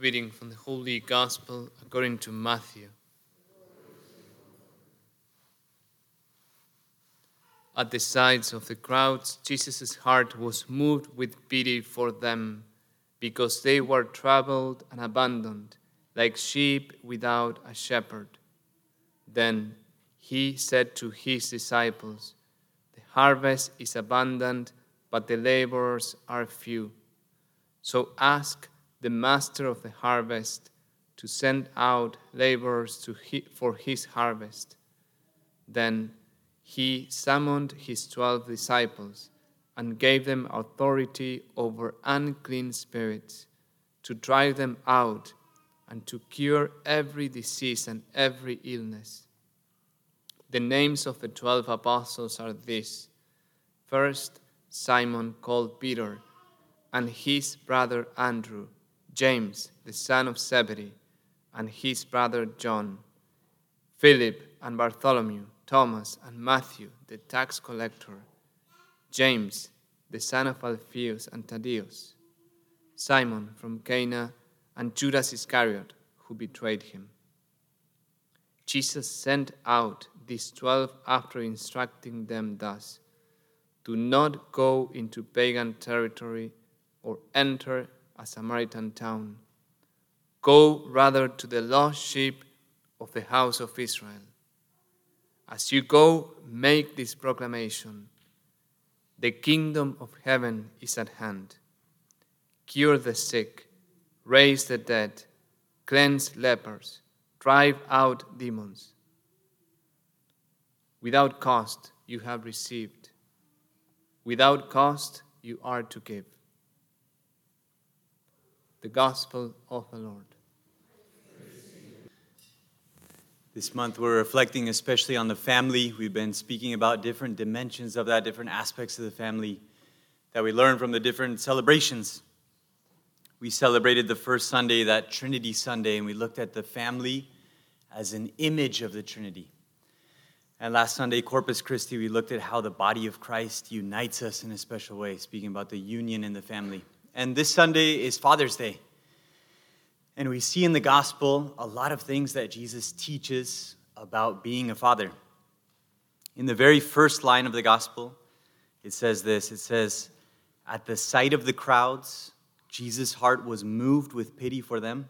reading from the Holy Gospel according to Matthew. At the sight of the crowds, Jesus' heart was moved with pity for them because they were troubled and abandoned, like sheep without a shepherd. Then he said to his disciples, The harvest is abundant, but the laborers are few. So ask the master of the harvest to send out laborers he, for his harvest. Then he summoned his twelve disciples and gave them authority over unclean spirits to drive them out and to cure every disease and every illness. The names of the twelve apostles are these First, Simon called Peter, and his brother Andrew James, the son of Zebedee, and his brother John, Philip and Bartholomew, Thomas and Matthew, the tax collector, James, the son of Alphaeus and Thaddeus, Simon from Cana, and Judas Iscariot, who betrayed him. Jesus sent out these twelve after instructing them thus Do not go into pagan territory or enter a Samaritan town. Go rather to the lost sheep of the house of Israel. As you go, make this proclamation The kingdom of heaven is at hand. Cure the sick, raise the dead, cleanse lepers, drive out demons. Without cost, you have received. Without cost, you are to give the gospel of the Lord. This month, we're reflecting especially on the family. We've been speaking about different dimensions of that, different aspects of the family that we learn from the different celebrations. We celebrated the first Sunday, that Trinity Sunday, and we looked at the family as an image of the Trinity. And last Sunday, Corpus Christi, we looked at how the body of Christ unites us in a special way, speaking about the union in the family. And this Sunday is Father's Day. And we see in the gospel a lot of things that Jesus teaches about being a father. In the very first line of the gospel, it says this it says, At the sight of the crowds, Jesus' heart was moved with pity for them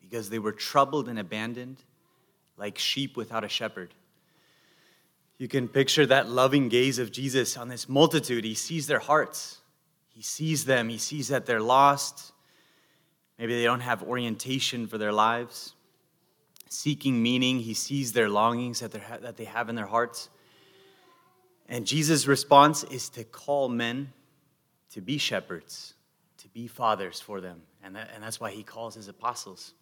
because they were troubled and abandoned like sheep without a shepherd. You can picture that loving gaze of Jesus on this multitude. He sees their hearts. He sees them, he sees that they're lost. Maybe they don't have orientation for their lives. Seeking meaning, he sees their longings that, that they have in their hearts. And Jesus' response is to call men to be shepherds, to be fathers for them. And, that, and that's why he calls his apostles.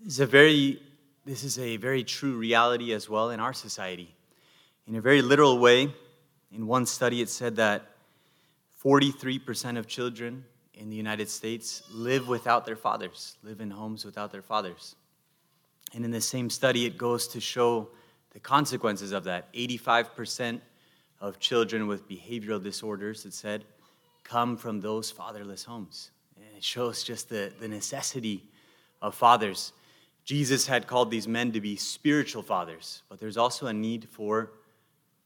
This is, a very, this is a very true reality as well in our society. In a very literal way, in one study, it said that 43% of children in the United States live without their fathers, live in homes without their fathers. And in the same study, it goes to show the consequences of that. 85% of children with behavioral disorders, it said, come from those fatherless homes. And it shows just the, the necessity of fathers. Jesus had called these men to be spiritual fathers, but there's also a need for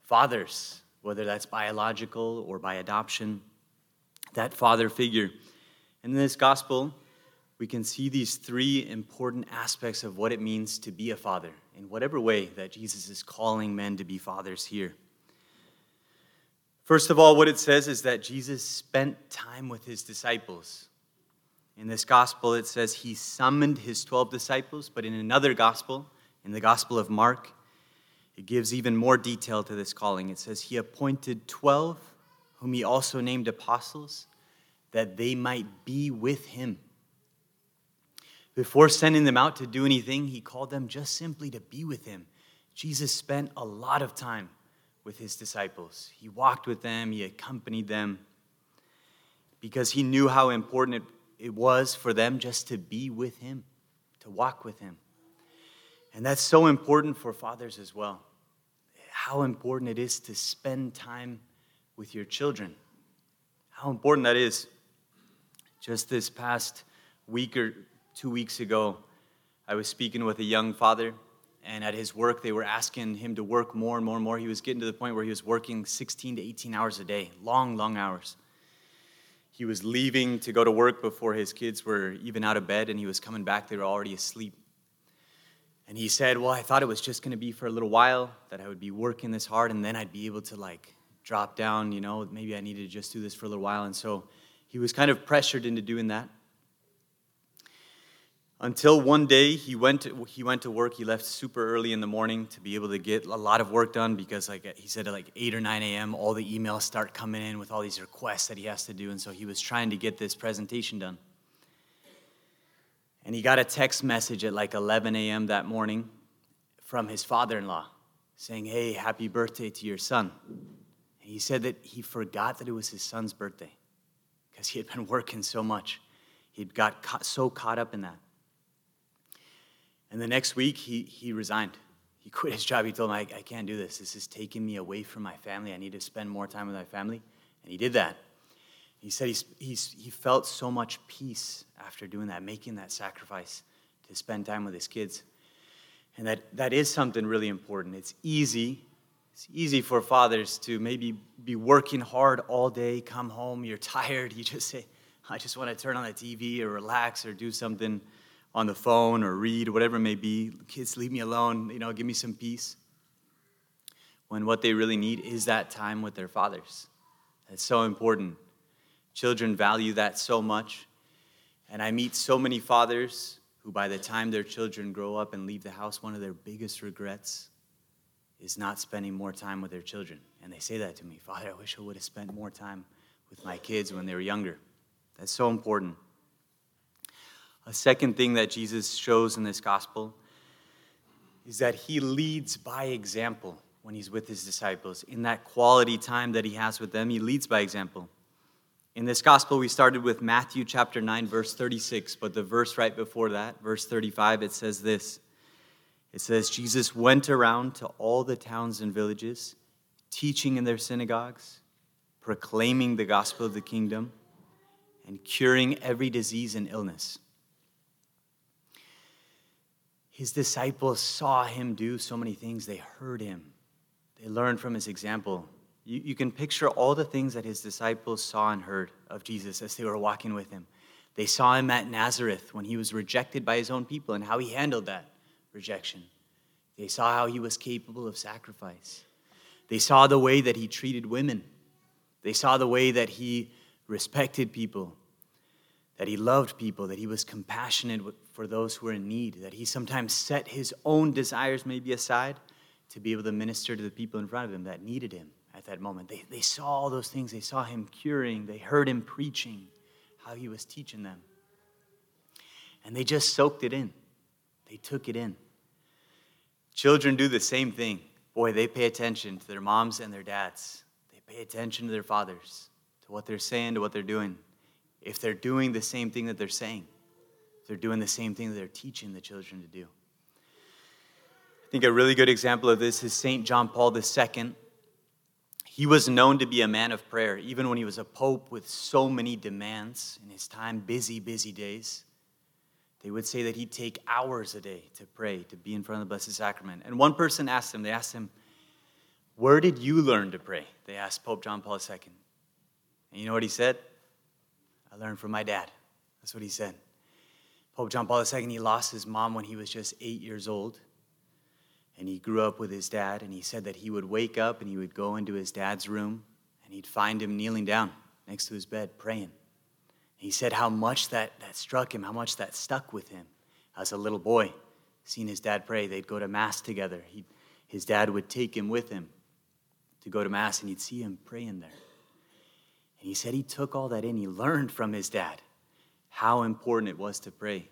fathers whether that's biological or by adoption, that father figure. And in this gospel, we can see these three important aspects of what it means to be a father in whatever way that Jesus is calling men to be fathers here. First of all, what it says is that Jesus spent time with his disciples. In this gospel, it says he summoned his 12 disciples, but in another gospel, in the gospel of Mark, it gives even more detail to this calling. It says, He appointed 12, whom He also named apostles, that they might be with Him. Before sending them out to do anything, He called them just simply to be with Him. Jesus spent a lot of time with His disciples. He walked with them, He accompanied them, because He knew how important it, was for them just to be with Him, to walk with Him. And that's so important for fathers as well. How important it is to spend time with your children. How important that is. Just this past week or two weeks ago, I was speaking with a young father, and at his work, they were asking him to work more and more and more. He was getting to the point where he was working 16 to 18 hours a day, long, long hours. He was leaving to go to work before his kids were even out of bed, and he was coming back, they were already asleep. And he said, Well, I thought it was just going to be for a little while, that I would be working this hard, and then I'd be able to like drop down, you know, maybe I needed to just do this for a little while. And so he was kind of pressured into doing that. Until one day he went to, he went to work. He left super early in the morning to be able to get a lot of work done because, like he said, at like 8 or 9 a.m., all the emails start coming in with all these requests that he has to do. And so he was trying to get this presentation done. And he got a text message at like 11 a.m. that morning from his father in law saying, Hey, happy birthday to your son. And he said that he forgot that it was his son's birthday because he had been working so much. He'd got so caught up in that. And the next week, he, he resigned. He quit his job. He told me, I, I can't do this. This is taking me away from my family. I need to spend more time with my family. And he did that. He said he's, he's, he felt so much peace after doing that, making that sacrifice to spend time with his kids. And that, that is something really important. It's easy. It's easy for fathers to maybe be working hard all day, come home, you're tired, you just say, I just want to turn on the TV or relax or do something on the phone or read, whatever it may be. Kids, leave me alone, you know, give me some peace. When what they really need is that time with their fathers. That's so important. Children value that so much. And I meet so many fathers who, by the time their children grow up and leave the house, one of their biggest regrets is not spending more time with their children. And they say that to me Father, I wish I would have spent more time with my kids when they were younger. That's so important. A second thing that Jesus shows in this gospel is that he leads by example when he's with his disciples. In that quality time that he has with them, he leads by example. In this gospel, we started with Matthew chapter 9, verse 36, but the verse right before that, verse 35, it says this It says, Jesus went around to all the towns and villages, teaching in their synagogues, proclaiming the gospel of the kingdom, and curing every disease and illness his disciples saw him do so many things. They heard him, they learned from his example. You, you can picture all the things that his disciples saw and heard of Jesus as they were walking with him. They saw him at Nazareth when he was rejected by his own people and how he handled that rejection. They saw how he was capable of sacrifice. They saw the way that he treated women. They saw the way that he respected people that he loved people, that he was compassionate for those who were in need, that he sometimes set his own desires maybe aside to be able to minister to the people in front of him that needed him at that moment. They, they saw all those things. They saw him curing, they heard him preaching, how he was teaching them. And they just soaked it in, they took it in. Children do the same thing. Boy, they pay attention to their moms and their dads, they pay attention to their fathers, to what they're saying, to what they're doing if they're doing the same thing that they're saying, if they're doing the same thing that they're teaching the children to do. I think a really good example of this is St. John Paul II. He was known to be a man of prayer, even when he was a pope with so many demands in his time, busy, busy days. They would say that he'd take hours a day to pray, to be in front of the Blessed Sacrament. And one person asked him, they asked him, Where did you learn to pray? They asked Pope John Paul II. And you know what he said? I learned from my dad. That's what he said. Pope John Paul II, he lost his mom when he was just eight years old. And he grew up with his dad. And he said that he would wake up and he would go into his dad's room and he'd find him kneeling down next to his bed praying. He said how much that, that struck him, how much that stuck with him as a little boy. Seeing his dad pray, they'd go to Mass together. He, his dad would take him with him to go to Mass and he'd see him praying there. And he said he took all that in. He learned from his dad how important it was to pray.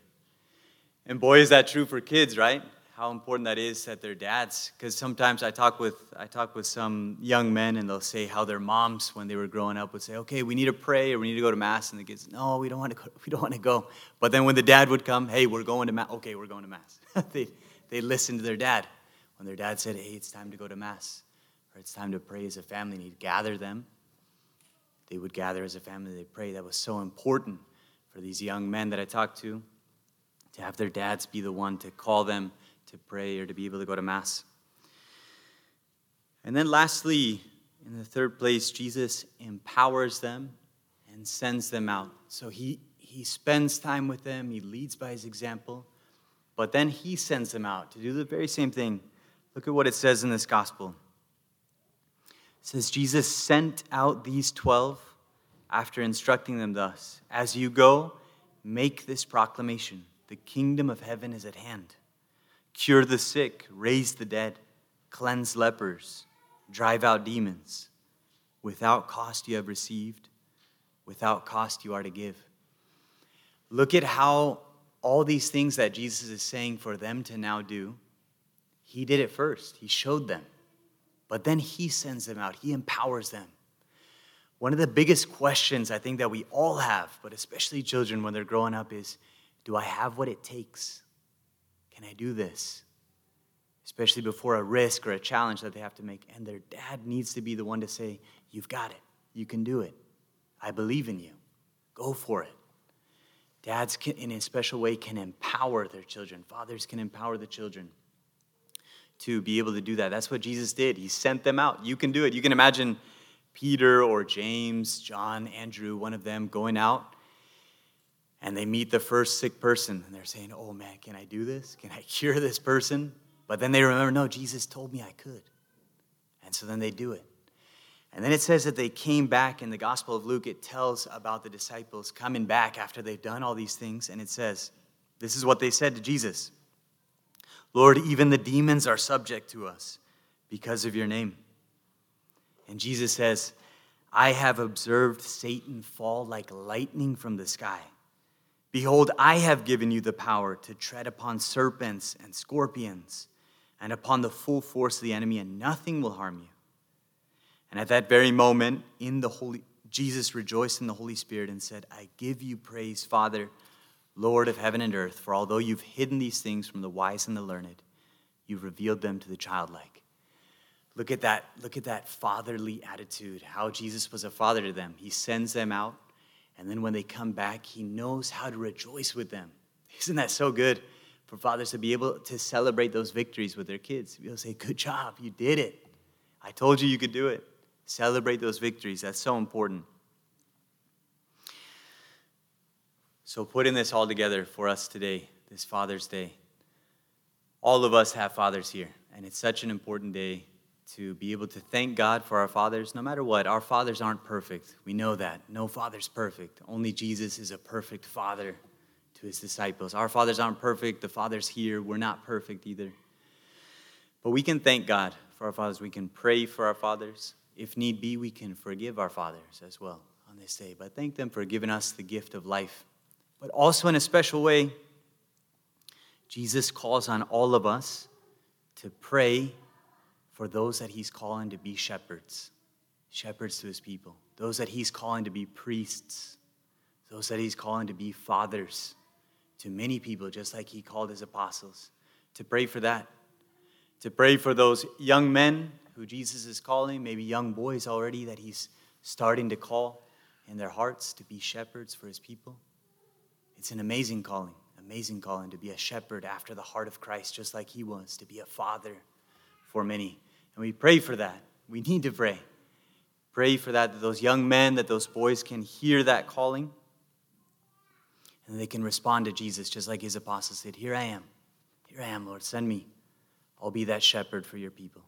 And boy, is that true for kids, right? How important that is that their dads. Because sometimes I talk with I talk with some young men, and they'll say how their moms, when they were growing up, would say, "Okay, we need to pray or we need to go to mass," and the kids, "No, we don't want to. Go, we don't want to go." But then when the dad would come, "Hey, we're going to mass." Okay, we're going to mass. they they listened to their dad. When their dad said, "Hey, it's time to go to mass," or "It's time to pray as a family," and he'd gather them they would gather as a family, they pray. That was so important for these young men that I talked to to have their dads be the one to call them to pray or to be able to go to Mass. And then, lastly, in the third place, Jesus empowers them and sends them out. So he, he spends time with them, he leads by his example, but then he sends them out to do the very same thing. Look at what it says in this gospel. It says, Jesus sent out these 12 after instructing them thus As you go, make this proclamation the kingdom of heaven is at hand. Cure the sick, raise the dead, cleanse lepers, drive out demons. Without cost you have received, without cost you are to give. Look at how all these things that Jesus is saying for them to now do, he did it first. He showed them. But then he sends them out, he empowers them. One of the biggest questions I think that we all have, but especially children when they're growing up, is do I have what it takes? Can I do this? Especially before a risk or a challenge that they have to make. And their dad needs to be the one to say, You've got it. You can do it. I believe in you. Go for it. Dads, can, in a special way, can empower their children. Fathers can empower the children to be able to do that. That's what Jesus did. He sent them out. You can do it. You can imagine Peter or James, John, Andrew, one of them going out and they meet the first sick person and they're saying, Oh man, can I do this? Can I cure this person? But then they remember, No, Jesus told me I could. And so then they do it. And then it says that they came back in the Gospel of Luke. It tells about the disciples coming back after they've done all these things. And it says, This is what they said to Jesus Lord, even the demons are subject to us because of your name. And Jesus says, I have observed Satan fall like lightning from the sky. Behold, I have given you the power to tread upon serpents and scorpions and upon the full force of the enemy, and nothing will harm you. And at that very moment, in the Holy, Jesus rejoiced in the Holy Spirit and said, I give you praise, Father, Lord of heaven and earth, for although you've hidden these things from the wise and the learned, you've revealed them to the childlike. Look at that, look at that fatherly attitude, how Jesus was a father to them. He sends them out, and then when they come back, he knows how to rejoice with them. Isn't that so good for fathers to be able to celebrate those victories with their kids? To be able to say, Good job, you did it. I told you you could do it. Celebrate those victories. That's so important. So, putting this all together for us today, this Father's Day, all of us have fathers here, and it's such an important day to be able to thank God for our fathers, no matter what. Our fathers aren't perfect. We know that. No father's perfect. Only Jesus is a perfect father to his disciples. Our fathers aren't perfect. The fathers here, we're not perfect either. But we can thank God for our fathers. We can pray for our fathers. If need be, we can forgive our fathers as well on this day, but thank them for giving us the gift of life. But also, in a special way, Jesus calls on all of us to pray for those that he's calling to be shepherds, shepherds to his people, those that he's calling to be priests, those that he's calling to be fathers to many people, just like he called his apostles, to pray for that, to pray for those young men who Jesus is calling, maybe young boys already that he's starting to call in their hearts to be shepherds for his people. It's an amazing calling, amazing calling to be a shepherd after the heart of Christ, just like he was, to be a father for many. And we pray for that. We need to pray. Pray for that, that those young men, that those boys can hear that calling and they can respond to Jesus just like his apostles said Here I am. Here I am, Lord. Send me. I'll be that shepherd for your people.